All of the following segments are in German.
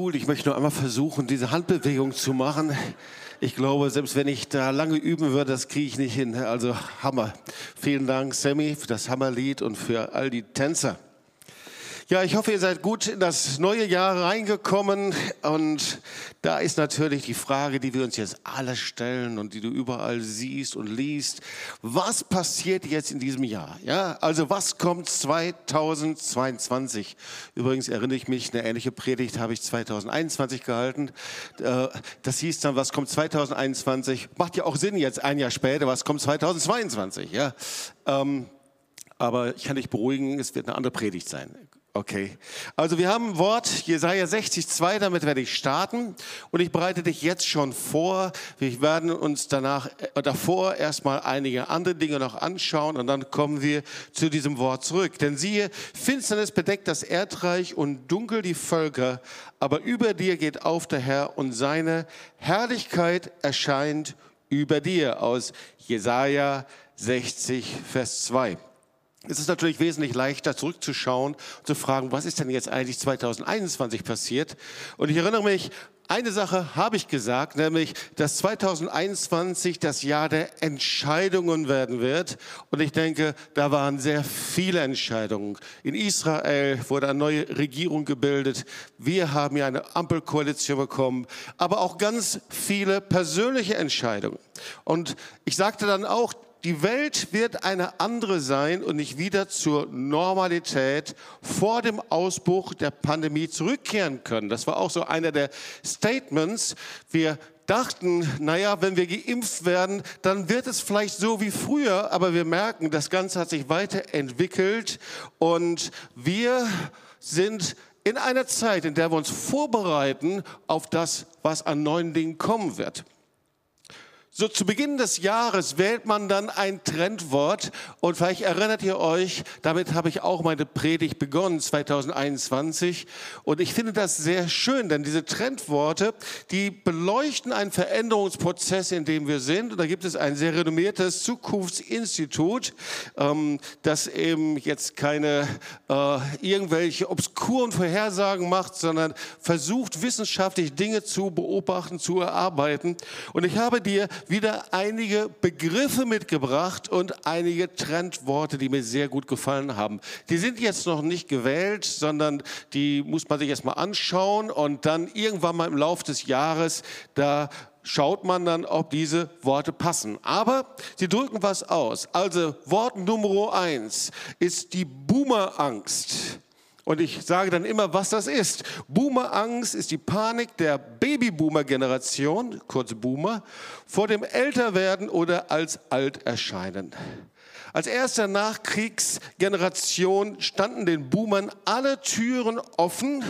cool. Ich möchte nur einmal versuchen, diese Handbewegung zu machen. Ich glaube, selbst wenn ich da lange üben würde, das kriege ich nicht hin. Also Hammer. Vielen Dank, Sammy, für das Hammerlied und für all die Tänzer. Ja, ich hoffe, ihr seid gut in das neue Jahr reingekommen. Und da ist natürlich die Frage, die wir uns jetzt alle stellen und die du überall siehst und liest. Was passiert jetzt in diesem Jahr? Ja, also was kommt 2022? Übrigens erinnere ich mich, eine ähnliche Predigt habe ich 2021 gehalten. Äh, das hieß dann, was kommt 2021? Macht ja auch Sinn jetzt ein Jahr später. Was kommt 2022? Ja. Ähm, aber ich kann dich beruhigen, es wird eine andere Predigt sein. Okay, also wir haben Wort, Jesaja 60,2, damit werde ich starten. Und ich bereite dich jetzt schon vor. Wir werden uns danach, äh, davor erstmal einige andere Dinge noch anschauen und dann kommen wir zu diesem Wort zurück. Denn siehe, Finsternis bedeckt das Erdreich und dunkel die Völker, aber über dir geht auf der Herr und seine Herrlichkeit erscheint über dir. Aus Jesaja 60, Vers 2. Es ist natürlich wesentlich leichter zurückzuschauen und zu fragen, was ist denn jetzt eigentlich 2021 passiert? Und ich erinnere mich, eine Sache habe ich gesagt, nämlich, dass 2021 das Jahr der Entscheidungen werden wird. Und ich denke, da waren sehr viele Entscheidungen. In Israel wurde eine neue Regierung gebildet. Wir haben ja eine Ampelkoalition bekommen, aber auch ganz viele persönliche Entscheidungen. Und ich sagte dann auch, die Welt wird eine andere sein und nicht wieder zur Normalität vor dem Ausbruch der Pandemie zurückkehren können. Das war auch so einer der Statements. Wir dachten, naja, wenn wir geimpft werden, dann wird es vielleicht so wie früher, aber wir merken, das Ganze hat sich weiterentwickelt und wir sind in einer Zeit, in der wir uns vorbereiten auf das, was an neuen Dingen kommen wird. So zu Beginn des Jahres wählt man dann ein Trendwort und vielleicht erinnert ihr euch, damit habe ich auch meine Predigt begonnen 2021 und ich finde das sehr schön, denn diese Trendworte, die beleuchten einen Veränderungsprozess, in dem wir sind. Und da gibt es ein sehr renommiertes Zukunftsinstitut, ähm, das eben jetzt keine äh, irgendwelche obskuren Vorhersagen macht, sondern versucht wissenschaftlich Dinge zu beobachten, zu erarbeiten. Und ich habe dir wieder einige Begriffe mitgebracht und einige Trendworte, die mir sehr gut gefallen haben. Die sind jetzt noch nicht gewählt, sondern die muss man sich erstmal anschauen und dann irgendwann mal im Laufe des Jahres, da schaut man dann, ob diese Worte passen. Aber sie drücken was aus. Also Wort Nummer eins ist die Boomerangst. Und ich sage dann immer, was das ist. Boomerangst ist die Panik der Babyboomer-Generation, kurz Boomer, vor dem Älterwerden oder als alt erscheinen. Als erster Nachkriegsgeneration standen den Boomern alle Türen offen.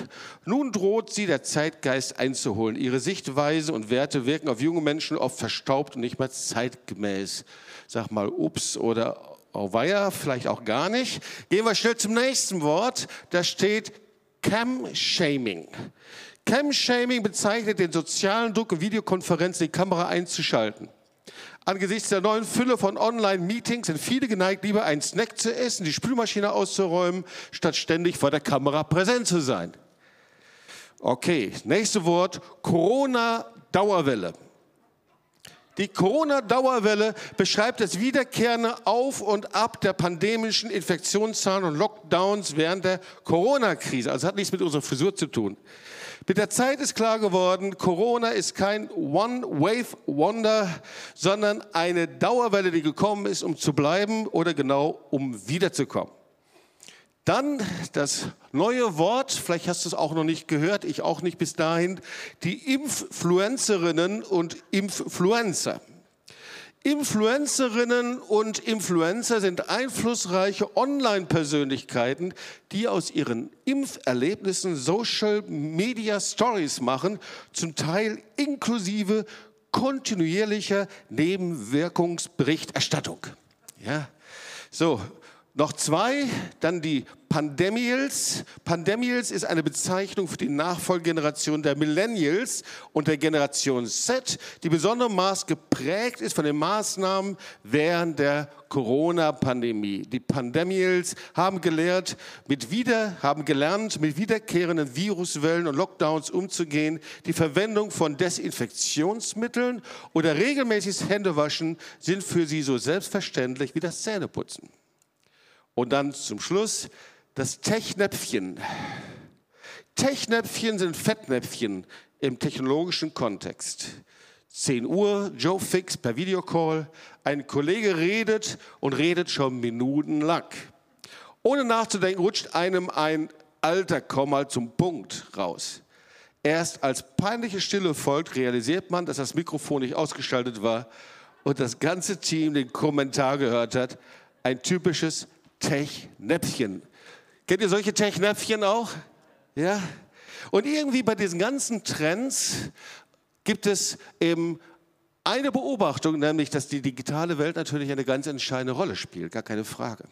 Nun droht sie der Zeitgeist einzuholen. Ihre Sichtweise und Werte wirken auf junge Menschen oft verstaubt und nicht mehr zeitgemäß. Sag mal, ups oder Auweia, vielleicht auch gar nicht. Gehen wir schnell zum nächsten Wort. Da steht Cam-Shaming. Cam-Shaming bezeichnet den sozialen Druck, Videokonferenzen die Kamera einzuschalten. Angesichts der neuen Fülle von Online-Meetings sind viele geneigt, lieber einen Snack zu essen, die Spülmaschine auszuräumen, statt ständig vor der Kamera präsent zu sein. Okay, nächste Wort, Corona-Dauerwelle. Die Corona-Dauerwelle beschreibt das wiederkehrende Auf und Ab der pandemischen Infektionszahlen und Lockdowns während der Corona-Krise. Also hat nichts mit unserer Frisur zu tun. Mit der Zeit ist klar geworden, Corona ist kein One-Wave-Wonder, sondern eine Dauerwelle, die gekommen ist, um zu bleiben oder genau um wiederzukommen. Dann das neue Wort, vielleicht hast du es auch noch nicht gehört, ich auch nicht bis dahin, die Influencerinnen und Influencer. Influencerinnen und Influencer sind einflussreiche Online-Persönlichkeiten, die aus ihren Impferlebnissen Social Media Stories machen, zum Teil inklusive kontinuierlicher Nebenwirkungsberichterstattung. Ja, so noch zwei, dann die Pandemials. Pandemials ist eine Bezeichnung für die Nachfolgegeneration der Millennials und der Generation Z, die besondermaßen geprägt ist von den Maßnahmen während der Corona-Pandemie. Die Pandemials haben gelehrt, mit wieder, haben gelernt, mit wiederkehrenden Viruswellen und Lockdowns umzugehen. Die Verwendung von Desinfektionsmitteln oder regelmäßiges Händewaschen sind für sie so selbstverständlich wie das Zähneputzen. Und dann zum Schluss das Technäpfchen. Technäpfchen sind Fettnäpfchen im technologischen Kontext. 10 Uhr, Joe Fix per Videocall. Ein Kollege redet und redet schon minutenlang. Ohne nachzudenken rutscht einem ein Alter, komm mal zum Punkt raus. Erst als peinliche Stille folgt, realisiert man, dass das Mikrofon nicht ausgestaltet war und das ganze Team den Kommentar gehört hat. Ein typisches Technäpfchen. Kennt ihr solche Technäpfchen auch? Ja? Und irgendwie bei diesen ganzen Trends gibt es eben eine Beobachtung, nämlich, dass die digitale Welt natürlich eine ganz entscheidende Rolle spielt, gar keine Frage.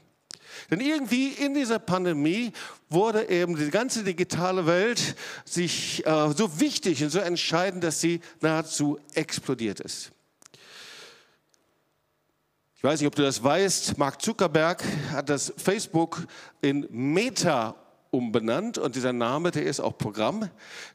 Denn irgendwie in dieser Pandemie wurde eben die ganze digitale Welt sich äh, so wichtig und so entscheidend, dass sie nahezu explodiert ist. Ich weiß nicht, ob du das weißt. Mark Zuckerberg hat das Facebook in Meta umbenannt und dieser Name, der ist auch Programm.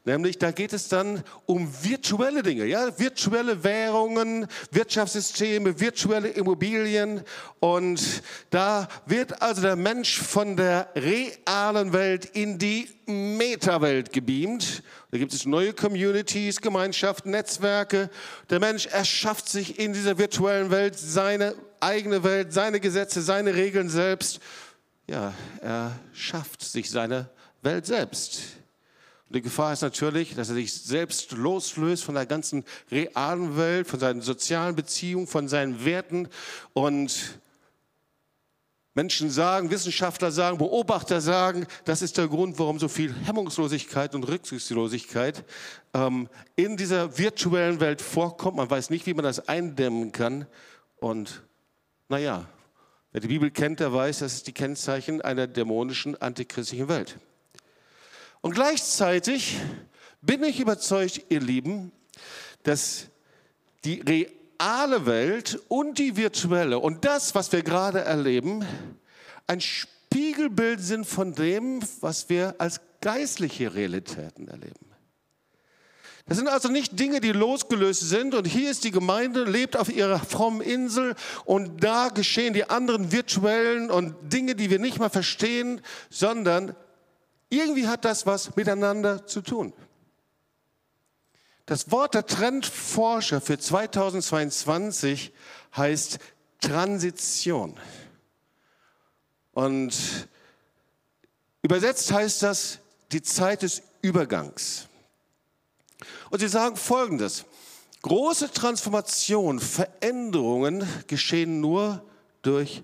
Nämlich, da geht es dann um virtuelle Dinge, ja, virtuelle Währungen, Wirtschaftssysteme, virtuelle Immobilien und da wird also der Mensch von der realen Welt in die Meta-Welt gebeamt. Da gibt es neue Communities, Gemeinschaften, Netzwerke. Der Mensch erschafft sich in dieser virtuellen Welt seine eigene Welt, seine Gesetze, seine Regeln selbst. Ja, er schafft sich seine Welt selbst. Und die Gefahr ist natürlich, dass er sich selbst loslöst von der ganzen realen Welt, von seinen sozialen Beziehungen, von seinen Werten. Und Menschen sagen, Wissenschaftler sagen, Beobachter sagen, das ist der Grund, warum so viel Hemmungslosigkeit und Rücksichtslosigkeit ähm, in dieser virtuellen Welt vorkommt. Man weiß nicht, wie man das eindämmen kann. Und naja, wer die Bibel kennt, der weiß, das ist die Kennzeichen einer dämonischen, antichristlichen Welt. Und gleichzeitig bin ich überzeugt, ihr Lieben, dass die reale Welt und die virtuelle und das, was wir gerade erleben, ein Spiegelbild sind von dem, was wir als geistliche Realitäten erleben. Das sind also nicht Dinge, die losgelöst sind und hier ist die Gemeinde, lebt auf ihrer frommen Insel und da geschehen die anderen virtuellen und Dinge, die wir nicht mal verstehen, sondern irgendwie hat das was miteinander zu tun. Das Wort der Trendforscher für 2022 heißt Transition. Und übersetzt heißt das die Zeit des Übergangs. Und sie sagen Folgendes. Große Transformationen, Veränderungen geschehen nur durch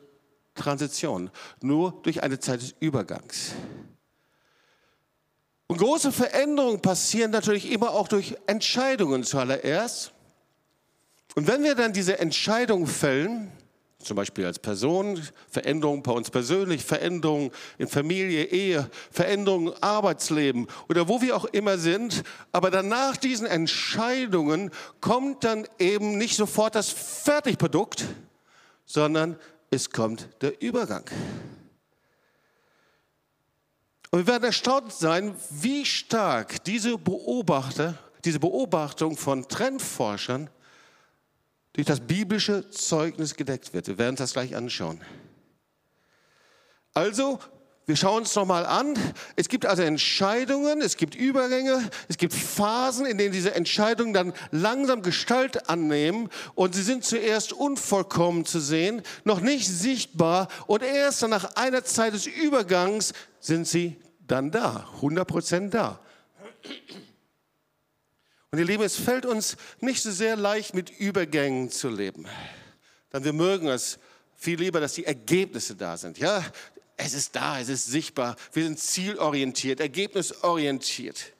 Transition, nur durch eine Zeit des Übergangs. Und große Veränderungen passieren natürlich immer auch durch Entscheidungen zuallererst. Und wenn wir dann diese Entscheidung fällen, zum Beispiel als Person, Veränderungen bei uns persönlich, Veränderungen in Familie, Ehe, Veränderungen im Arbeitsleben oder wo wir auch immer sind. Aber dann nach diesen Entscheidungen kommt dann eben nicht sofort das Fertigprodukt, sondern es kommt der Übergang. Und wir werden erstaunt sein, wie stark diese Beobachter, diese Beobachtung von Trendforschern durch das biblische Zeugnis gedeckt wird. Wir werden das gleich anschauen. Also, wir schauen uns nochmal an. Es gibt also Entscheidungen, es gibt Übergänge, es gibt Phasen, in denen diese Entscheidungen dann langsam Gestalt annehmen und sie sind zuerst unvollkommen zu sehen, noch nicht sichtbar und erst nach einer Zeit des Übergangs sind sie dann da, 100% da. Und ihr Lieben, es fällt uns nicht so sehr leicht, mit Übergängen zu leben. Denn wir mögen es viel lieber, dass die Ergebnisse da sind. Ja, es ist da, es ist sichtbar. Wir sind zielorientiert, ergebnisorientiert.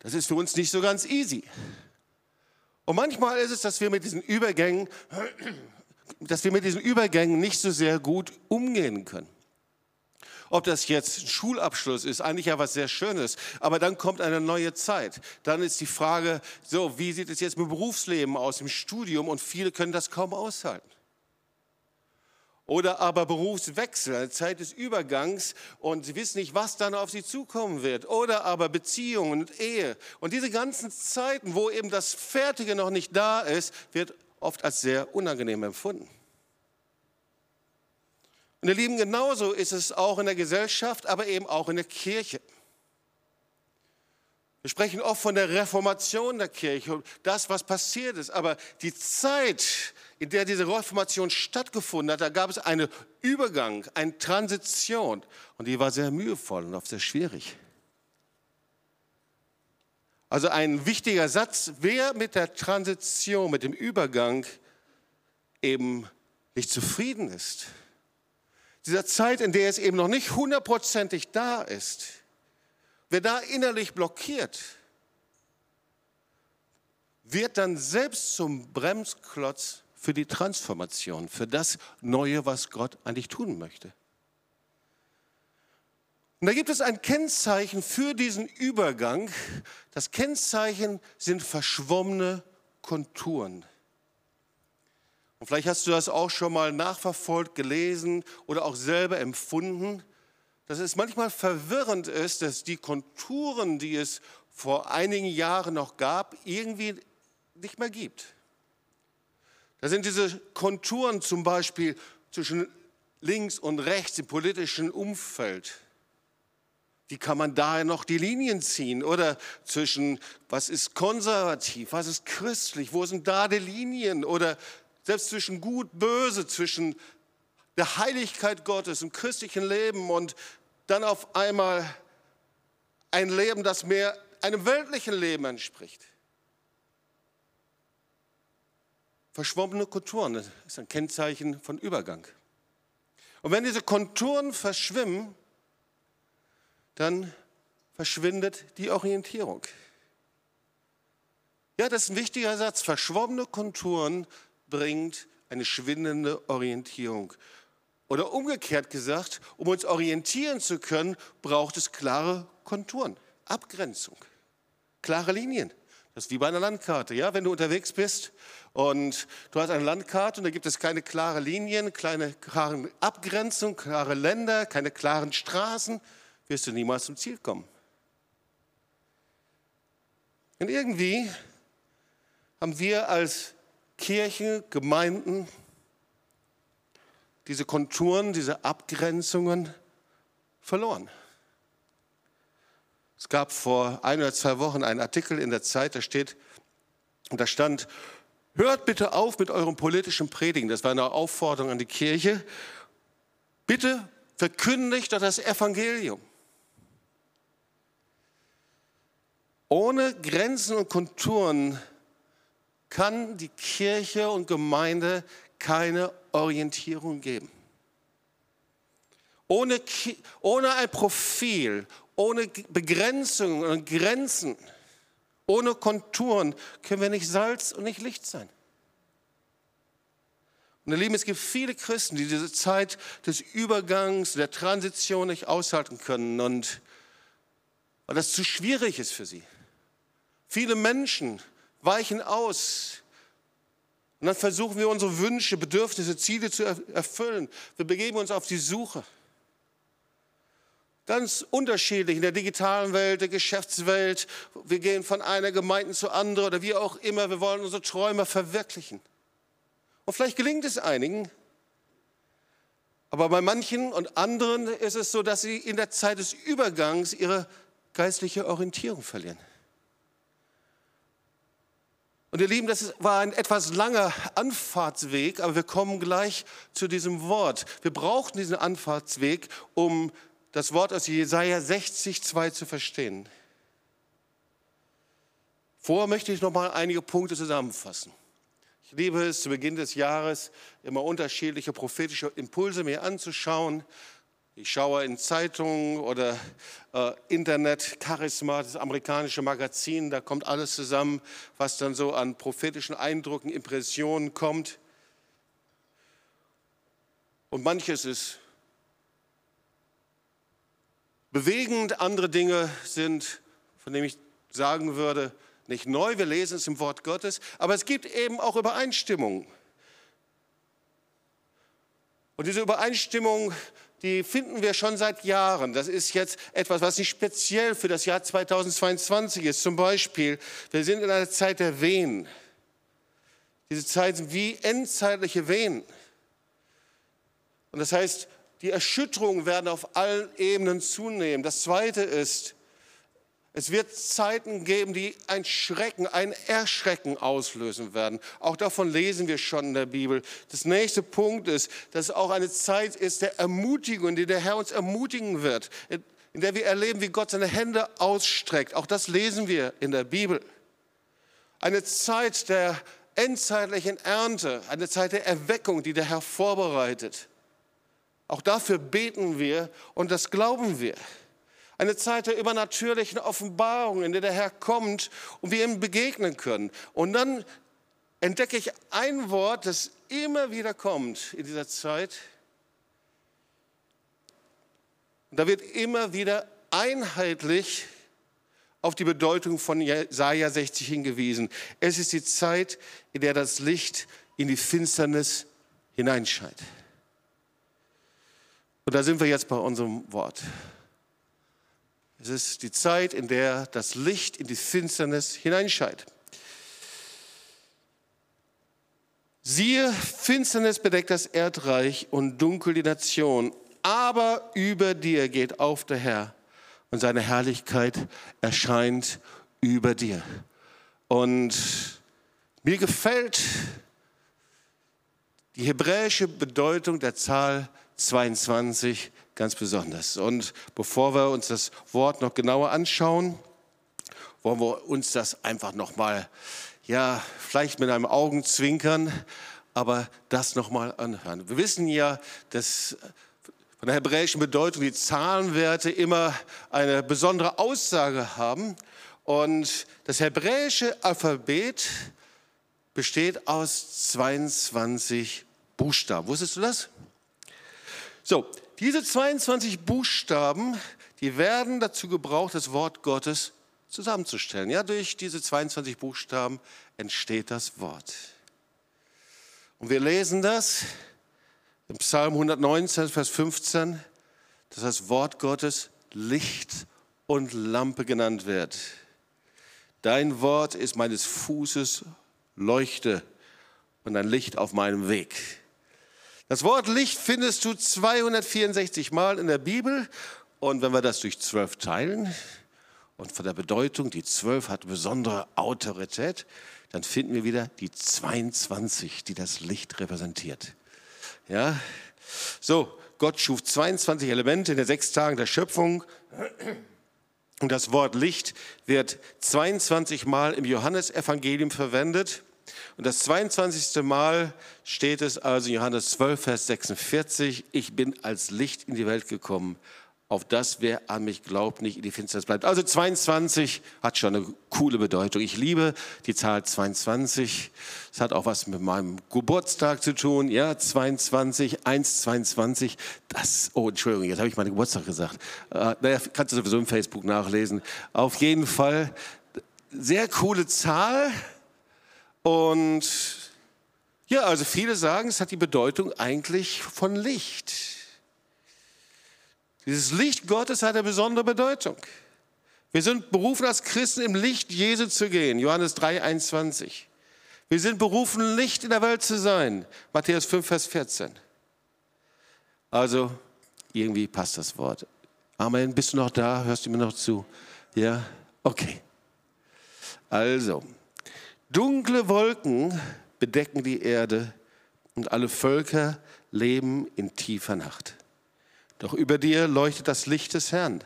Das ist für uns nicht so ganz easy. Und manchmal ist es, dass wir mit diesen Übergängen dass wir mit diesen Übergängen nicht so sehr gut umgehen können. Ob das jetzt ein Schulabschluss ist, eigentlich ja was sehr Schönes, aber dann kommt eine neue Zeit. Dann ist die Frage, so, wie sieht es jetzt mit dem Berufsleben aus, im Studium und viele können das kaum aushalten. Oder aber Berufswechsel, eine Zeit des Übergangs und sie wissen nicht, was dann auf sie zukommen wird. Oder aber Beziehungen und Ehe. Und diese ganzen Zeiten, wo eben das Fertige noch nicht da ist, wird oft als sehr unangenehm empfunden. Und ihr Lieben, genauso ist es auch in der Gesellschaft, aber eben auch in der Kirche. Wir sprechen oft von der Reformation der Kirche und das, was passiert ist. Aber die Zeit, in der diese Reformation stattgefunden hat, da gab es einen Übergang, eine Transition. Und die war sehr mühevoll und auch sehr schwierig. Also ein wichtiger Satz, wer mit der Transition, mit dem Übergang eben nicht zufrieden ist, dieser Zeit, in der es eben noch nicht hundertprozentig da ist, wer da innerlich blockiert, wird dann selbst zum Bremsklotz für die Transformation, für das Neue, was Gott eigentlich tun möchte. Und da gibt es ein Kennzeichen für diesen Übergang. Das Kennzeichen sind verschwommene Konturen. Und vielleicht hast du das auch schon mal nachverfolgt, gelesen oder auch selber empfunden, dass es manchmal verwirrend ist, dass die Konturen, die es vor einigen Jahren noch gab, irgendwie nicht mehr gibt. Da sind diese Konturen zum Beispiel zwischen links und rechts im politischen Umfeld. Wie kann man daher noch die Linien ziehen? Oder zwischen, was ist konservativ, was ist christlich, wo sind da die Linien? Oder selbst zwischen Gut, Böse, zwischen der Heiligkeit Gottes im christlichen Leben und dann auf einmal ein Leben, das mehr einem weltlichen Leben entspricht. Verschwommene Konturen das ist ein Kennzeichen von Übergang. Und wenn diese Konturen verschwimmen, dann verschwindet die Orientierung. Ja, das ist ein wichtiger Satz. Verschwommene Konturen bringt eine schwindende Orientierung. Oder umgekehrt gesagt, um uns orientieren zu können, braucht es klare Konturen, Abgrenzung, klare Linien. Das ist wie bei einer Landkarte. Ja? Wenn du unterwegs bist und du hast eine Landkarte und da gibt es keine klaren Linien, keine klaren Abgrenzungen, klare Länder, keine klaren Straßen, wirst du niemals zum Ziel kommen. Und irgendwie haben wir als Kirchen, Gemeinden diese Konturen, diese Abgrenzungen verloren. Es gab vor ein oder zwei Wochen einen Artikel in der Zeit, da steht, und da stand, hört bitte auf mit eurem politischen Predigen. Das war eine Aufforderung an die Kirche. Bitte verkündigt doch das Evangelium. Ohne Grenzen und Konturen kann die Kirche und Gemeinde keine Orientierung geben. Ohne, ohne ein Profil, ohne Begrenzungen und Grenzen, ohne Konturen können wir nicht Salz und nicht Licht sein. Und ihr Lieben, es gibt viele Christen, die diese Zeit des Übergangs, der Transition nicht aushalten können und weil das zu schwierig ist für sie. Viele Menschen weichen aus. Und dann versuchen wir unsere Wünsche, Bedürfnisse, Ziele zu erfüllen. Wir begeben uns auf die Suche. Ganz unterschiedlich in der digitalen Welt, der Geschäftswelt. Wir gehen von einer Gemeinde zur anderen oder wie auch immer. Wir wollen unsere Träume verwirklichen. Und vielleicht gelingt es einigen. Aber bei manchen und anderen ist es so, dass sie in der Zeit des Übergangs ihre geistliche Orientierung verlieren. Und ihr Lieben, das war ein etwas langer Anfahrtsweg, aber wir kommen gleich zu diesem Wort. Wir brauchten diesen Anfahrtsweg, um das Wort aus Jesaja 60, 2 zu verstehen. Vorher möchte ich noch mal einige Punkte zusammenfassen. Ich liebe es, zu Beginn des Jahres immer unterschiedliche prophetische Impulse mir anzuschauen. Ich schaue in Zeitungen oder äh, Internet, Charisma, das amerikanische Magazin, da kommt alles zusammen, was dann so an prophetischen Eindrücken, Impressionen kommt. Und manches ist bewegend, andere Dinge sind, von denen ich sagen würde, nicht neu, wir lesen es im Wort Gottes, aber es gibt eben auch Übereinstimmung. Und diese Übereinstimmung, die finden wir schon seit Jahren. Das ist jetzt etwas, was nicht speziell für das Jahr 2022 ist. Zum Beispiel, wir sind in einer Zeit der Wehen. Diese Zeit sind wie endzeitliche Wehen. Und das heißt, die Erschütterungen werden auf allen Ebenen zunehmen. Das Zweite ist, es wird Zeiten geben, die ein Schrecken, ein Erschrecken auslösen werden. Auch davon lesen wir schon in der Bibel. Das nächste Punkt ist, dass es auch eine Zeit ist der Ermutigung, der der Herr uns ermutigen wird, in der wir erleben, wie Gott seine Hände ausstreckt. Auch das lesen wir in der Bibel. Eine Zeit der endzeitlichen Ernte, eine Zeit der Erweckung, die der Herr vorbereitet. Auch dafür beten wir und das glauben wir. Eine Zeit der übernatürlichen Offenbarung, in der der Herr kommt und wir ihm begegnen können. Und dann entdecke ich ein Wort, das immer wieder kommt in dieser Zeit. Und da wird immer wieder einheitlich auf die Bedeutung von Jesaja 60 hingewiesen. Es ist die Zeit, in der das Licht in die Finsternis hineinscheint. Und da sind wir jetzt bei unserem Wort. Es ist die Zeit, in der das Licht in die Finsternis hineinscheint. Siehe, Finsternis bedeckt das Erdreich und dunkel die Nation, aber über dir geht auf der Herr und seine Herrlichkeit erscheint über dir. Und mir gefällt die hebräische Bedeutung der Zahl 22 ganz besonders. Und bevor wir uns das Wort noch genauer anschauen, wollen wir uns das einfach noch mal, ja, vielleicht mit einem Augenzwinkern, aber das noch mal anhören. Wir wissen ja, dass von der hebräischen Bedeutung die Zahlenwerte immer eine besondere Aussage haben. Und das hebräische Alphabet besteht aus 22 Buchstaben. Wusstest du das? So, diese 22 Buchstaben, die werden dazu gebraucht, das Wort Gottes zusammenzustellen. Ja, durch diese 22 Buchstaben entsteht das Wort. Und wir lesen das im Psalm 119, Vers 15, dass das Wort Gottes Licht und Lampe genannt wird. Dein Wort ist meines Fußes Leuchte und ein Licht auf meinem Weg. Das Wort Licht findest du 264 Mal in der Bibel. Und wenn wir das durch zwölf teilen, und von der Bedeutung, die zwölf hat besondere Autorität, dann finden wir wieder die 22, die das Licht repräsentiert. Ja, so, Gott schuf 22 Elemente in den sechs Tagen der Schöpfung. Und das Wort Licht wird 22 Mal im Johannesevangelium verwendet. Und das 22. Mal steht es also in Johannes 12, Vers 46, ich bin als Licht in die Welt gekommen, auf das wer an mich glaubt, nicht in die Finsternis bleibt. Also 22 hat schon eine coole Bedeutung. Ich liebe die Zahl 22. Es hat auch was mit meinem Geburtstag zu tun. Ja, 22, 1, 22. Das, oh, Entschuldigung, jetzt habe ich meinen Geburtstag gesagt. Äh, naja, kannst du sowieso im Facebook nachlesen. Auf jeden Fall sehr coole Zahl. Und ja, also viele sagen, es hat die Bedeutung eigentlich von Licht. Dieses Licht Gottes hat eine besondere Bedeutung. Wir sind berufen als Christen im Licht Jesu zu gehen. Johannes 3, 21. Wir sind berufen, Licht in der Welt zu sein. Matthäus 5, Vers 14. Also, irgendwie passt das Wort. Amen. Bist du noch da? Hörst du mir noch zu? Ja? Okay. Also, Dunkle Wolken bedecken die Erde und alle Völker leben in tiefer Nacht. Doch über dir leuchtet das Licht des Herrn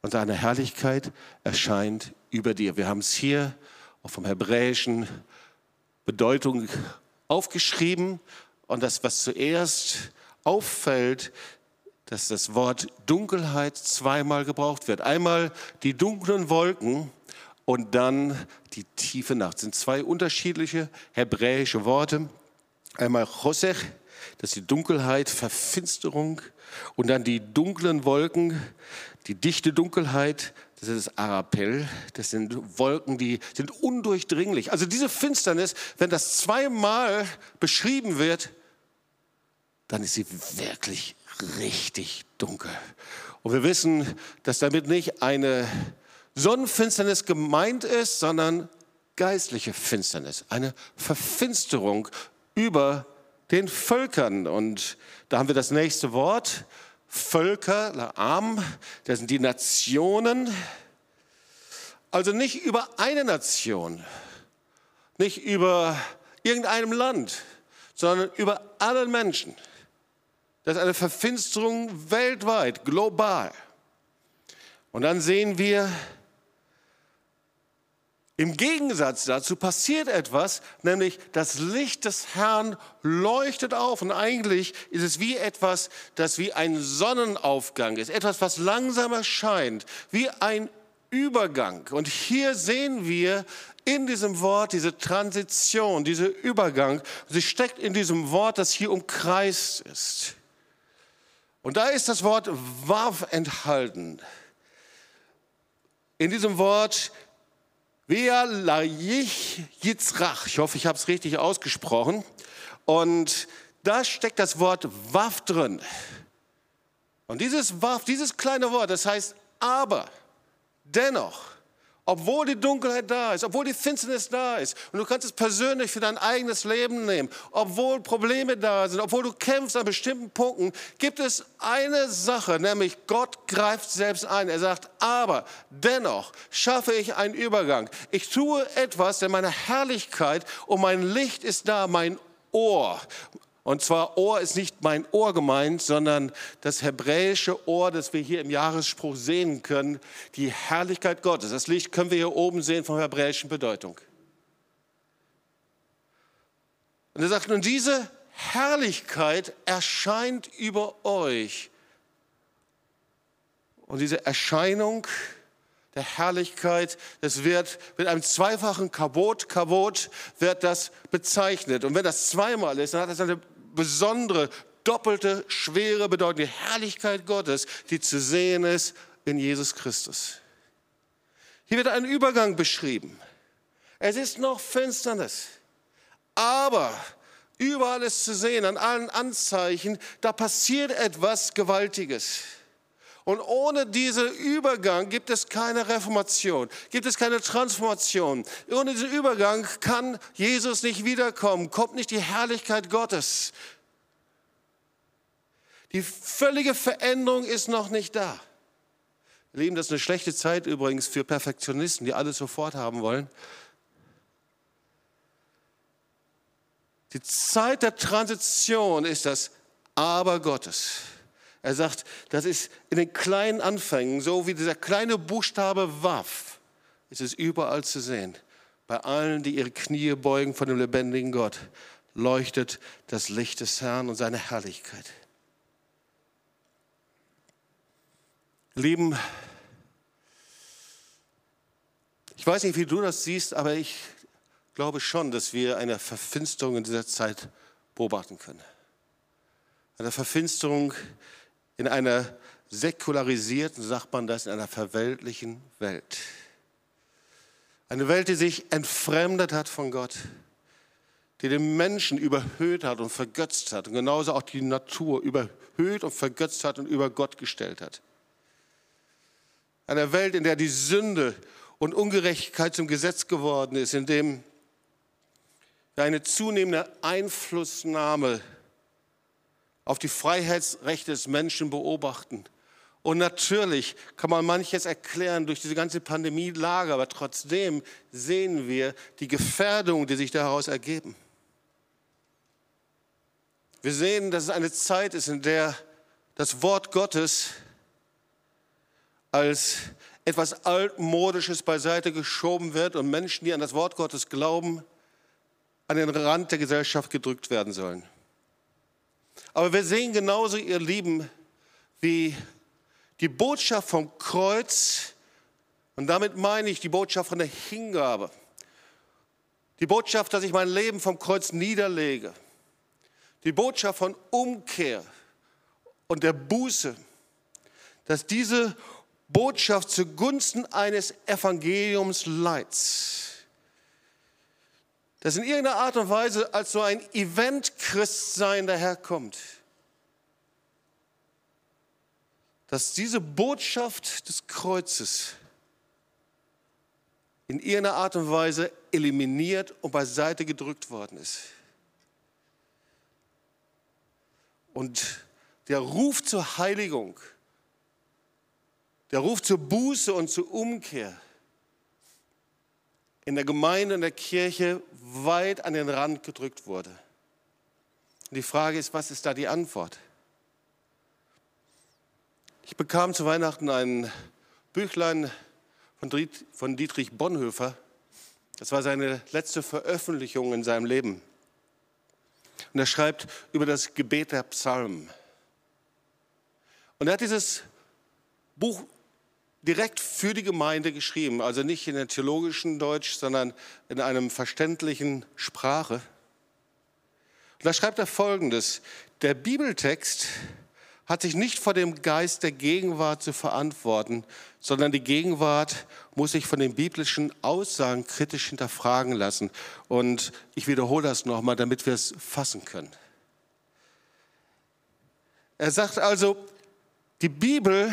und seine Herrlichkeit erscheint über dir. Wir haben es hier auch vom hebräischen Bedeutung aufgeschrieben und das, was zuerst auffällt, dass das Wort Dunkelheit zweimal gebraucht wird. Einmal die dunklen Wolken und dann die tiefe Nacht. Das sind zwei unterschiedliche hebräische Worte. Einmal Chosech, Das ist die Dunkelheit, Verfinsterung. Und dann die dunklen Wolken, die dichte Dunkelheit, das ist Arapel. Das sind Wolken, die sind undurchdringlich. Also diese Finsternis, wenn das zweimal beschrieben wird, dann ist sie wirklich richtig dunkel. Und wir wissen, dass damit nicht eine Sonnenfinsternis gemeint ist, sondern geistliche Finsternis, eine Verfinsterung über den Völkern. Und da haben wir das nächste Wort, Völker, Laam, das sind die Nationen. Also nicht über eine Nation, nicht über irgendeinem Land, sondern über alle Menschen. Das ist eine Verfinsterung weltweit, global. Und dann sehen wir, im Gegensatz dazu passiert etwas, nämlich das Licht des Herrn leuchtet auf. Und eigentlich ist es wie etwas, das wie ein Sonnenaufgang ist, etwas, was langsam erscheint, wie ein Übergang. Und hier sehen wir in diesem Wort diese Transition, diese Übergang. Sie steckt in diesem Wort, das hier umkreist ist. Und da ist das Wort Wav enthalten. In diesem Wort Vea Layich Yitzrach. Ich hoffe, ich habe es richtig ausgesprochen. Und da steckt das Wort Waff drin. Und dieses Waff, dieses kleine Wort, das heißt aber, dennoch, obwohl die Dunkelheit da ist, obwohl die Finsternis da ist, und du kannst es persönlich für dein eigenes Leben nehmen, obwohl Probleme da sind, obwohl du kämpfst an bestimmten Punkten, gibt es eine Sache, nämlich Gott greift selbst ein. Er sagt, aber dennoch schaffe ich einen Übergang. Ich tue etwas, denn meine Herrlichkeit und mein Licht ist da, mein Ohr. Und zwar Ohr ist nicht mein Ohr gemeint, sondern das hebräische Ohr, das wir hier im Jahresspruch sehen können, die Herrlichkeit Gottes. Das Licht können wir hier oben sehen von hebräischen Bedeutung. Und er sagt, nun diese Herrlichkeit erscheint über euch. Und diese Erscheinung der Herrlichkeit, das wird mit einem zweifachen Kabot, Kabot wird das bezeichnet. Und wenn das zweimal ist, dann hat das eine besondere, doppelte, schwere Bedeutung, die Herrlichkeit Gottes, die zu sehen ist in Jesus Christus. Hier wird ein Übergang beschrieben. Es ist noch Finsternis, aber überall ist zu sehen, an allen Anzeichen, da passiert etwas Gewaltiges. Und ohne diesen Übergang gibt es keine Reformation, gibt es keine Transformation. Ohne diesen Übergang kann Jesus nicht wiederkommen, kommt nicht die Herrlichkeit Gottes. Die völlige Veränderung ist noch nicht da. Lieben, das ist eine schlechte Zeit übrigens für Perfektionisten, die alles sofort haben wollen. Die Zeit der Transition ist das Aber Gottes. Er sagt, das ist in den kleinen Anfängen, so wie dieser kleine Buchstabe Waff, ist es überall zu sehen. Bei allen, die ihre Knie beugen vor dem lebendigen Gott, leuchtet das Licht des Herrn und seine Herrlichkeit. Lieben, ich weiß nicht, wie du das siehst, aber ich glaube schon, dass wir eine Verfinsterung in dieser Zeit beobachten können. Eine Verfinsterung in einer säkularisierten, sagt man das, in einer verweltlichen Welt. Eine Welt, die sich entfremdet hat von Gott, die den Menschen überhöht hat und vergötzt hat und genauso auch die Natur überhöht und vergötzt hat und über Gott gestellt hat. Eine Welt, in der die Sünde und Ungerechtigkeit zum Gesetz geworden ist, in dem eine zunehmende Einflussnahme auf die Freiheitsrechte des Menschen beobachten. Und natürlich kann man manches erklären durch diese ganze Pandemielage, aber trotzdem sehen wir die Gefährdungen, die sich daraus ergeben. Wir sehen, dass es eine Zeit ist, in der das Wort Gottes als etwas Altmodisches beiseite geschoben wird und Menschen, die an das Wort Gottes glauben, an den Rand der Gesellschaft gedrückt werden sollen. Aber wir sehen genauso, ihr Lieben, wie die Botschaft vom Kreuz, und damit meine ich die Botschaft von der Hingabe, die Botschaft, dass ich mein Leben vom Kreuz niederlege, die Botschaft von Umkehr und der Buße, dass diese Botschaft zugunsten eines Evangeliums Leids, das in irgendeiner Art und Weise als so ein Event-Christsein daherkommt, dass diese Botschaft des Kreuzes in irgendeiner Art und Weise eliminiert und beiseite gedrückt worden ist. Und der Ruf zur Heiligung, der Ruf zur Buße und zur Umkehr in der Gemeinde und der Kirche weit an den Rand gedrückt wurde. Und die Frage ist, was ist da die Antwort? Ich bekam zu Weihnachten ein Büchlein von Dietrich Bonhoeffer. Das war seine letzte Veröffentlichung in seinem Leben. Und er schreibt über das Gebet der Psalmen. Und er hat dieses Buch direkt für die Gemeinde geschrieben, also nicht in der theologischen Deutsch, sondern in einem verständlichen Sprache. Und da schreibt er Folgendes, der Bibeltext hat sich nicht vor dem Geist der Gegenwart zu verantworten, sondern die Gegenwart muss sich von den biblischen Aussagen kritisch hinterfragen lassen. Und ich wiederhole das nochmal, damit wir es fassen können. Er sagt also, die Bibel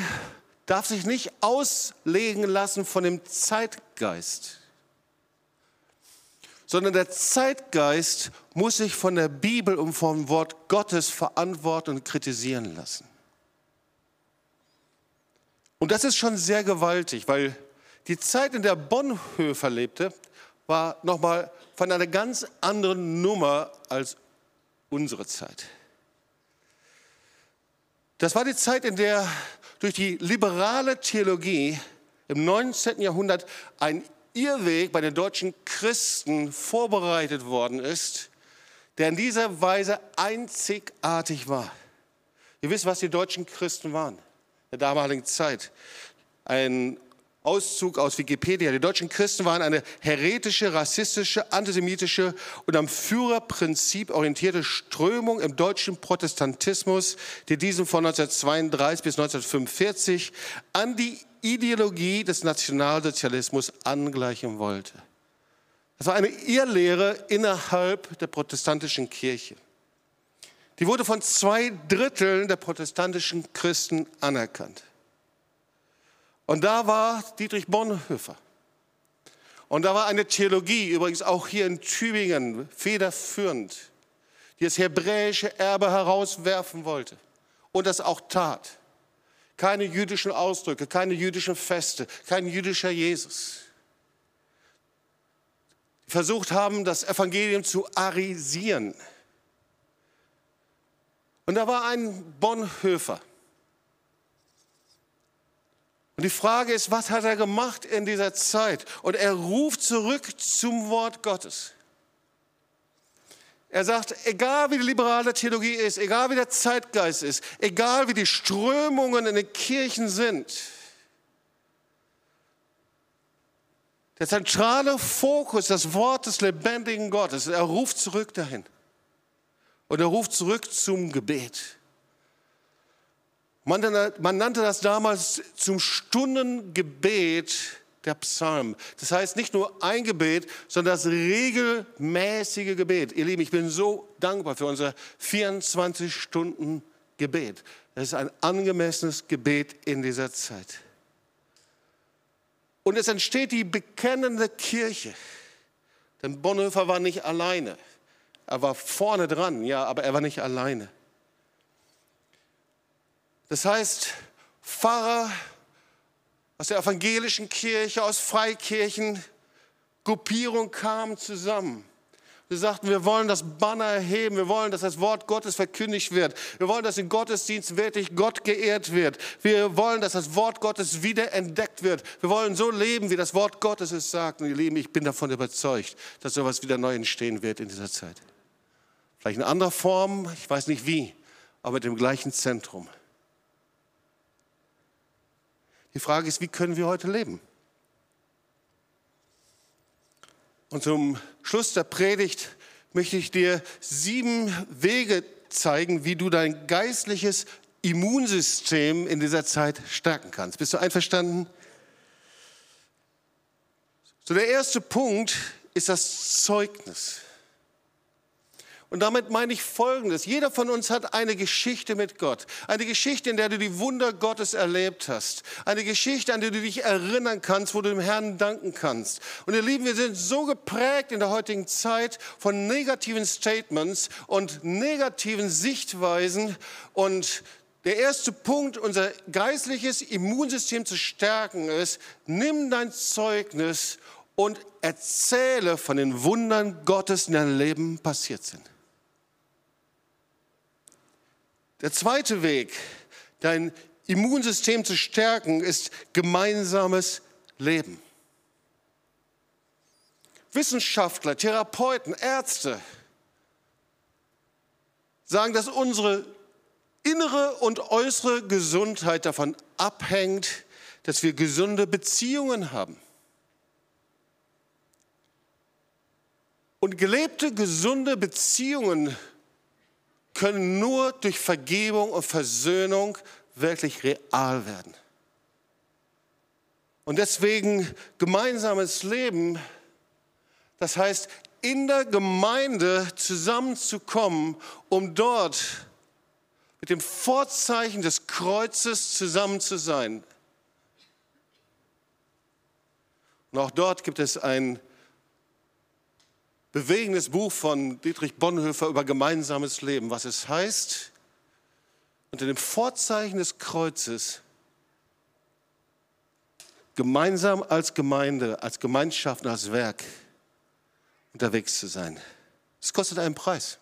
darf sich nicht auslegen lassen von dem Zeitgeist, sondern der Zeitgeist muss sich von der Bibel und vom Wort Gottes verantworten und kritisieren lassen. Und das ist schon sehr gewaltig, weil die Zeit, in der Bonhoeffer lebte, war nochmal von einer ganz anderen Nummer als unsere Zeit. Das war die Zeit, in der durch die liberale Theologie im 19. Jahrhundert ein Irrweg bei den deutschen Christen vorbereitet worden ist, der in dieser Weise einzigartig war. Ihr wisst, was die deutschen Christen waren in der damaligen Zeit. Ein Auszug aus Wikipedia. Die deutschen Christen waren eine heretische, rassistische, antisemitische und am Führerprinzip orientierte Strömung im deutschen Protestantismus, die diesen von 1932 bis 1945 an die Ideologie des Nationalsozialismus angleichen wollte. Das war eine Irrlehre innerhalb der protestantischen Kirche. Die wurde von zwei Dritteln der protestantischen Christen anerkannt. Und da war Dietrich Bonhoeffer. Und da war eine Theologie, übrigens auch hier in Tübingen, federführend, die das hebräische Erbe herauswerfen wollte und das auch tat. Keine jüdischen Ausdrücke, keine jüdischen Feste, kein jüdischer Jesus. Die versucht haben, das Evangelium zu arisieren. Und da war ein Bonhoeffer, und die Frage ist, was hat er gemacht in dieser Zeit? Und er ruft zurück zum Wort Gottes. Er sagt, egal wie die liberale Theologie ist, egal wie der Zeitgeist ist, egal wie die Strömungen in den Kirchen sind, der zentrale Fokus, das Wort des lebendigen Gottes, er ruft zurück dahin. Und er ruft zurück zum Gebet. Man, man nannte das damals zum Stundengebet der Psalm. Das heißt nicht nur ein Gebet, sondern das regelmäßige Gebet. Ihr Lieben, ich bin so dankbar für unser 24 Stunden Gebet. Das ist ein angemessenes Gebet in dieser Zeit. Und es entsteht die bekennende Kirche. Denn Bonhoeffer war nicht alleine. Er war vorne dran, ja, aber er war nicht alleine. Das heißt, Pfarrer aus der evangelischen Kirche, aus Freikirchen, Gruppierung kamen zusammen. Wir sagten, wir wollen das Banner erheben, wir wollen, dass das Wort Gottes verkündigt wird. Wir wollen, dass im Gottesdienst wirklich Gott geehrt wird. Wir wollen, dass das Wort Gottes wieder entdeckt wird. Wir wollen so leben, wie das Wort Gottes es sagt. Und ihr Lieben, ich bin davon überzeugt, dass sowas wieder neu entstehen wird in dieser Zeit. Vielleicht in anderer Form, ich weiß nicht wie, aber mit dem gleichen Zentrum. Die Frage ist, wie können wir heute leben? Und zum Schluss der Predigt möchte ich dir sieben Wege zeigen, wie du dein geistliches Immunsystem in dieser Zeit stärken kannst. Bist du einverstanden? So, der erste Punkt ist das Zeugnis. Und damit meine ich Folgendes. Jeder von uns hat eine Geschichte mit Gott. Eine Geschichte, in der du die Wunder Gottes erlebt hast. Eine Geschichte, an die du dich erinnern kannst, wo du dem Herrn danken kannst. Und ihr Lieben, wir sind so geprägt in der heutigen Zeit von negativen Statements und negativen Sichtweisen. Und der erste Punkt, unser geistliches Immunsystem zu stärken, ist, nimm dein Zeugnis und erzähle von den Wundern Gottes in deinem Leben passiert sind. Der zweite Weg, dein Immunsystem zu stärken, ist gemeinsames Leben. Wissenschaftler, Therapeuten, Ärzte sagen, dass unsere innere und äußere Gesundheit davon abhängt, dass wir gesunde Beziehungen haben. Und gelebte, gesunde Beziehungen können nur durch Vergebung und Versöhnung wirklich real werden. Und deswegen gemeinsames Leben, das heißt, in der Gemeinde zusammenzukommen, um dort mit dem Vorzeichen des Kreuzes zusammen zu sein. Und auch dort gibt es ein bewegendes Buch von Dietrich Bonhoeffer über gemeinsames Leben, was es heißt, unter dem Vorzeichen des Kreuzes gemeinsam als Gemeinde, als Gemeinschaft, als Werk unterwegs zu sein. Es kostet einen Preis.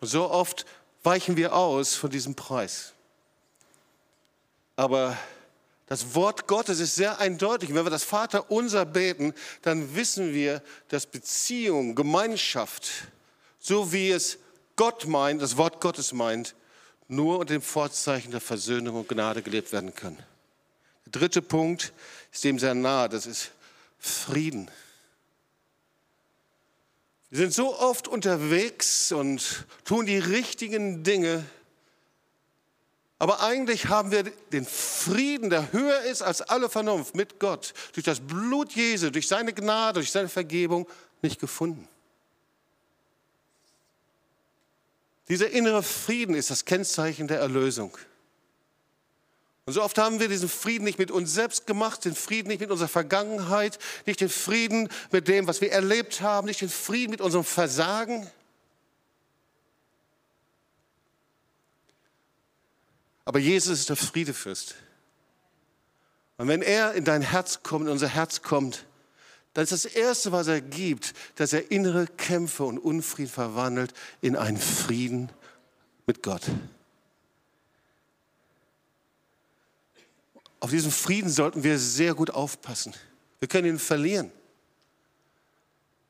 Und so oft weichen wir aus von diesem Preis. Aber das Wort Gottes ist sehr eindeutig. Wenn wir das Vater unser beten, dann wissen wir, dass Beziehung, Gemeinschaft, so wie es Gott meint, das Wort Gottes meint, nur unter dem Vorzeichen der Versöhnung und Gnade gelebt werden können. Der dritte Punkt ist dem sehr nahe, das ist Frieden. Wir sind so oft unterwegs und tun die richtigen Dinge, aber eigentlich haben wir den Frieden, der höher ist als alle Vernunft mit Gott, durch das Blut Jesu, durch seine Gnade, durch seine Vergebung nicht gefunden. Dieser innere Frieden ist das Kennzeichen der Erlösung. Und so oft haben wir diesen Frieden nicht mit uns selbst gemacht, den Frieden nicht mit unserer Vergangenheit, nicht den Frieden mit dem, was wir erlebt haben, nicht den Frieden mit unserem Versagen. Aber Jesus ist der Friedefürst. Und wenn er in dein Herz kommt, in unser Herz kommt, dann ist das Erste, was er gibt, dass er innere Kämpfe und Unfrieden verwandelt in einen Frieden mit Gott. Auf diesen Frieden sollten wir sehr gut aufpassen. Wir können ihn verlieren.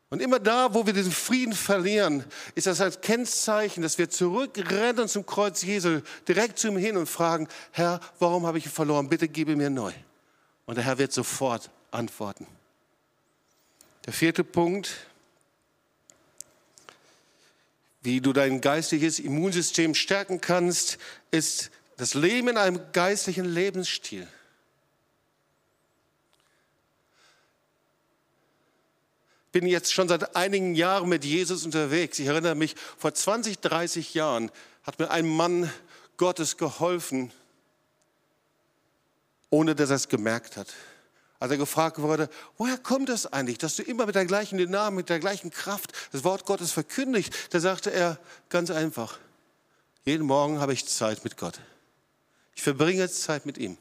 Und immer da, wo wir diesen Frieden verlieren, ist das als Kennzeichen, dass wir zurückrennen zum Kreuz Jesu, direkt zu ihm hin und fragen, Herr, warum habe ich ihn verloren? Bitte gebe mir neu. Und der Herr wird sofort antworten. Der vierte Punkt, wie du dein geistliches Immunsystem stärken kannst, ist das Leben in einem geistlichen Lebensstil. Bin jetzt schon seit einigen Jahren mit Jesus unterwegs. Ich erinnere mich, vor 20, 30 Jahren hat mir ein Mann Gottes geholfen, ohne dass er es gemerkt hat. Als er gefragt wurde, woher kommt das eigentlich, dass du immer mit der gleichen Dynamik, mit der gleichen Kraft das Wort Gottes verkündigst, da sagte er ganz einfach, jeden Morgen habe ich Zeit mit Gott. Ich verbringe Zeit mit ihm.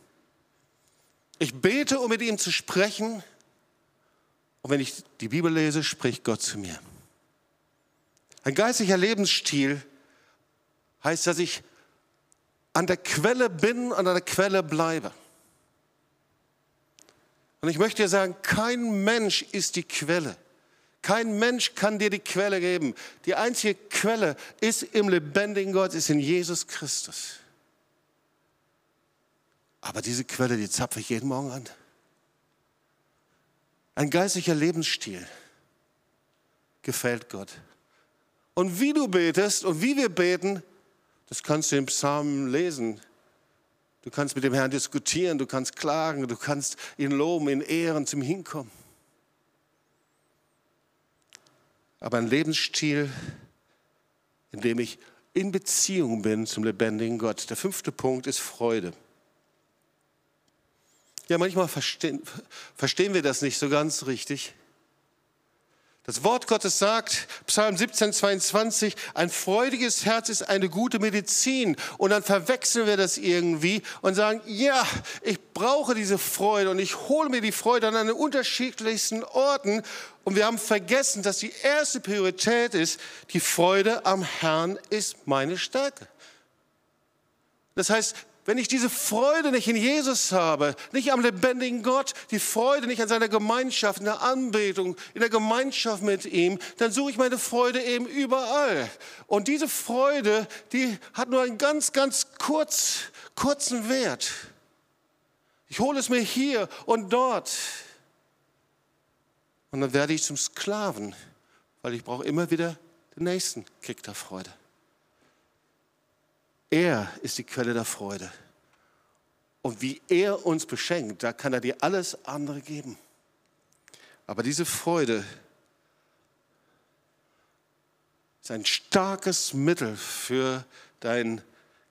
Ich bete, um mit ihm zu sprechen. Und wenn ich die Bibel lese, spricht Gott zu mir. Ein geistlicher Lebensstil heißt, dass ich an der Quelle bin und an der Quelle bleibe. Und ich möchte dir sagen, kein Mensch ist die Quelle. Kein Mensch kann dir die Quelle geben. Die einzige Quelle ist im lebendigen Gott, ist in Jesus Christus. Aber diese Quelle, die zapfe ich jeden Morgen an. Ein geistlicher Lebensstil gefällt Gott. Und wie du betest und wie wir beten, das kannst du im Psalm lesen. Du kannst mit dem Herrn diskutieren, du kannst klagen, du kannst ihn loben, ihn ehren, zum Hinkommen. Aber ein Lebensstil, in dem ich in Beziehung bin zum lebendigen Gott. Der fünfte Punkt ist Freude. Ja, manchmal verstehen, verstehen wir das nicht so ganz richtig. Das Wort Gottes sagt, Psalm 17, 22, ein freudiges Herz ist eine gute Medizin. Und dann verwechseln wir das irgendwie und sagen, ja, ich brauche diese Freude und ich hole mir die Freude an den unterschiedlichsten Orten. Und wir haben vergessen, dass die erste Priorität ist, die Freude am Herrn ist meine Stärke. Das heißt, wenn ich diese Freude nicht in Jesus habe, nicht am lebendigen Gott, die Freude nicht an seiner Gemeinschaft, in der Anbetung, in der Gemeinschaft mit ihm, dann suche ich meine Freude eben überall. Und diese Freude, die hat nur einen ganz, ganz kurz, kurzen Wert. Ich hole es mir hier und dort. Und dann werde ich zum Sklaven, weil ich brauche immer wieder den nächsten Kick der Freude. Er ist die Quelle der Freude. Und wie er uns beschenkt, da kann er dir alles andere geben. Aber diese Freude ist ein starkes Mittel für dein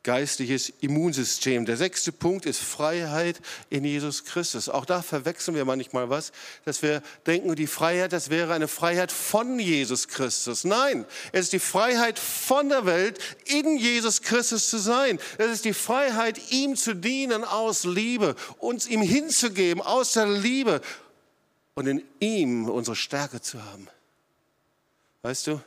geistliches Immunsystem. Der sechste Punkt ist Freiheit in Jesus Christus. Auch da verwechseln wir manchmal was, dass wir denken, die Freiheit, das wäre eine Freiheit von Jesus Christus. Nein, es ist die Freiheit von der Welt, in Jesus Christus zu sein. Es ist die Freiheit, ihm zu dienen aus Liebe, uns ihm hinzugeben aus der Liebe und in ihm unsere Stärke zu haben. Weißt du?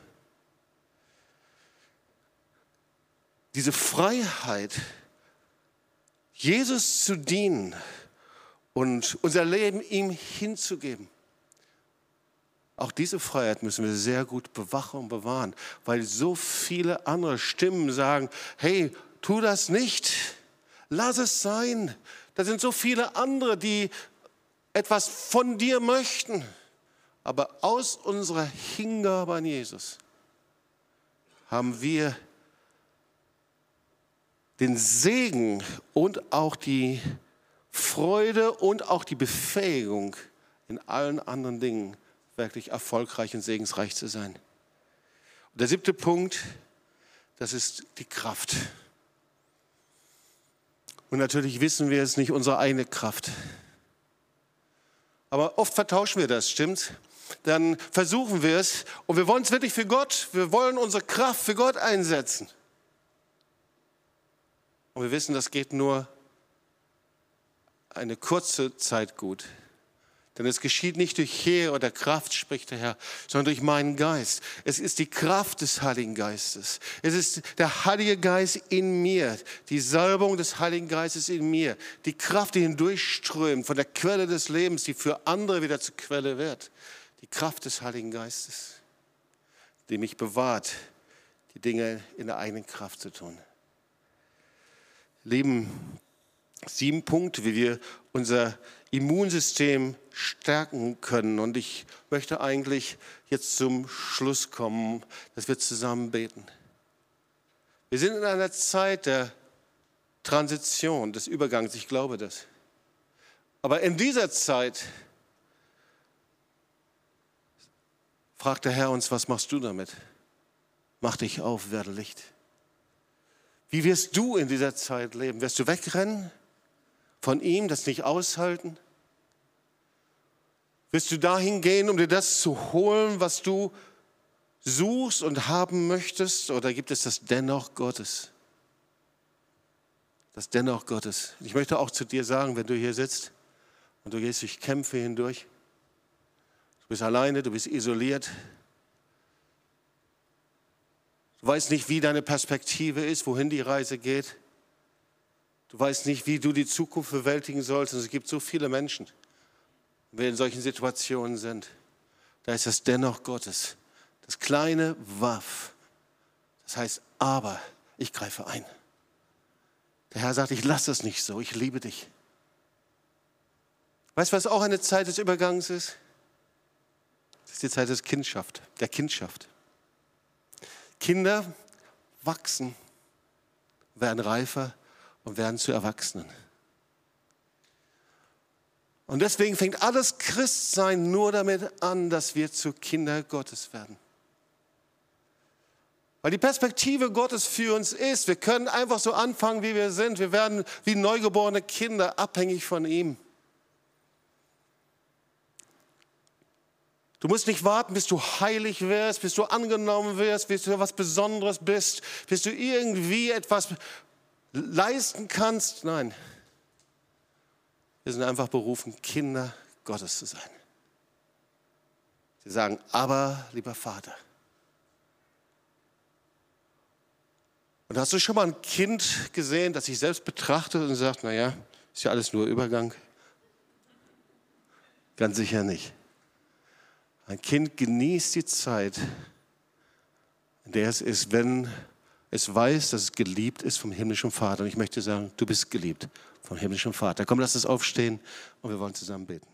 Diese Freiheit, Jesus zu dienen und unser Leben ihm hinzugeben. Auch diese Freiheit müssen wir sehr gut bewachen und bewahren, weil so viele andere Stimmen sagen, hey, tu das nicht, lass es sein. Da sind so viele andere, die etwas von dir möchten. Aber aus unserer Hingabe an Jesus haben wir den Segen und auch die Freude und auch die Befähigung in allen anderen Dingen wirklich erfolgreich und segensreich zu sein. Und der siebte Punkt, das ist die Kraft. Und natürlich wissen wir es nicht unsere eigene Kraft. Aber oft vertauschen wir das, stimmt's? Dann versuchen wir es und wir wollen es wirklich für Gott, wir wollen unsere Kraft für Gott einsetzen. Und wir wissen, das geht nur eine kurze Zeit gut. Denn es geschieht nicht durch Heer oder Kraft, spricht der Herr, sondern durch meinen Geist. Es ist die Kraft des Heiligen Geistes. Es ist der Heilige Geist in mir, die Salbung des Heiligen Geistes in mir, die Kraft, die hindurchströmt von der Quelle des Lebens, die für andere wieder zur Quelle wird. Die Kraft des Heiligen Geistes, die mich bewahrt, die Dinge in der eigenen Kraft zu tun. Leben sieben Punkte, wie wir unser Immunsystem stärken können. Und ich möchte eigentlich jetzt zum Schluss kommen, dass wir zusammen beten. Wir sind in einer Zeit der Transition, des Übergangs, ich glaube das. Aber in dieser Zeit fragt der Herr uns, was machst du damit? Mach dich auf, werde Licht. Wie wirst du in dieser Zeit leben? Wirst du wegrennen von ihm, das nicht aushalten? Wirst du dahin gehen, um dir das zu holen, was du suchst und haben möchtest? Oder gibt es das Dennoch Gottes? Das Dennoch Gottes. Ich möchte auch zu dir sagen, wenn du hier sitzt und du gehst durch Kämpfe hindurch, du bist alleine, du bist isoliert, Du weißt nicht, wie deine Perspektive ist, wohin die Reise geht. Du weißt nicht, wie du die Zukunft bewältigen sollst. Und es gibt so viele Menschen, wir in solchen Situationen sind. Da ist es dennoch Gottes. Das kleine Waff. Das heißt, aber ich greife ein. Der Herr sagt, ich lasse es nicht so, ich liebe dich. Weißt du, was auch eine Zeit des Übergangs ist? Das ist die Zeit des Kindschaft, der Kindschaft. Kinder wachsen, werden reifer und werden zu Erwachsenen. Und deswegen fängt alles Christsein nur damit an, dass wir zu Kinder Gottes werden. Weil die Perspektive Gottes für uns ist, wir können einfach so anfangen, wie wir sind. Wir werden wie neugeborene Kinder abhängig von ihm. Du musst nicht warten, bis du heilig wirst, bis du angenommen wirst, bis du was Besonderes bist, bis du irgendwie etwas leisten kannst. Nein, wir sind einfach berufen, Kinder Gottes zu sein. Sie sagen, aber lieber Vater. Und hast du schon mal ein Kind gesehen, das sich selbst betrachtet und sagt, naja, ist ja alles nur Übergang? Ganz sicher nicht. Ein Kind genießt die Zeit, in der es ist, wenn es weiß, dass es geliebt ist vom himmlischen Vater. Und ich möchte sagen, du bist geliebt vom himmlischen Vater. Komm, lass uns aufstehen und wir wollen zusammen beten.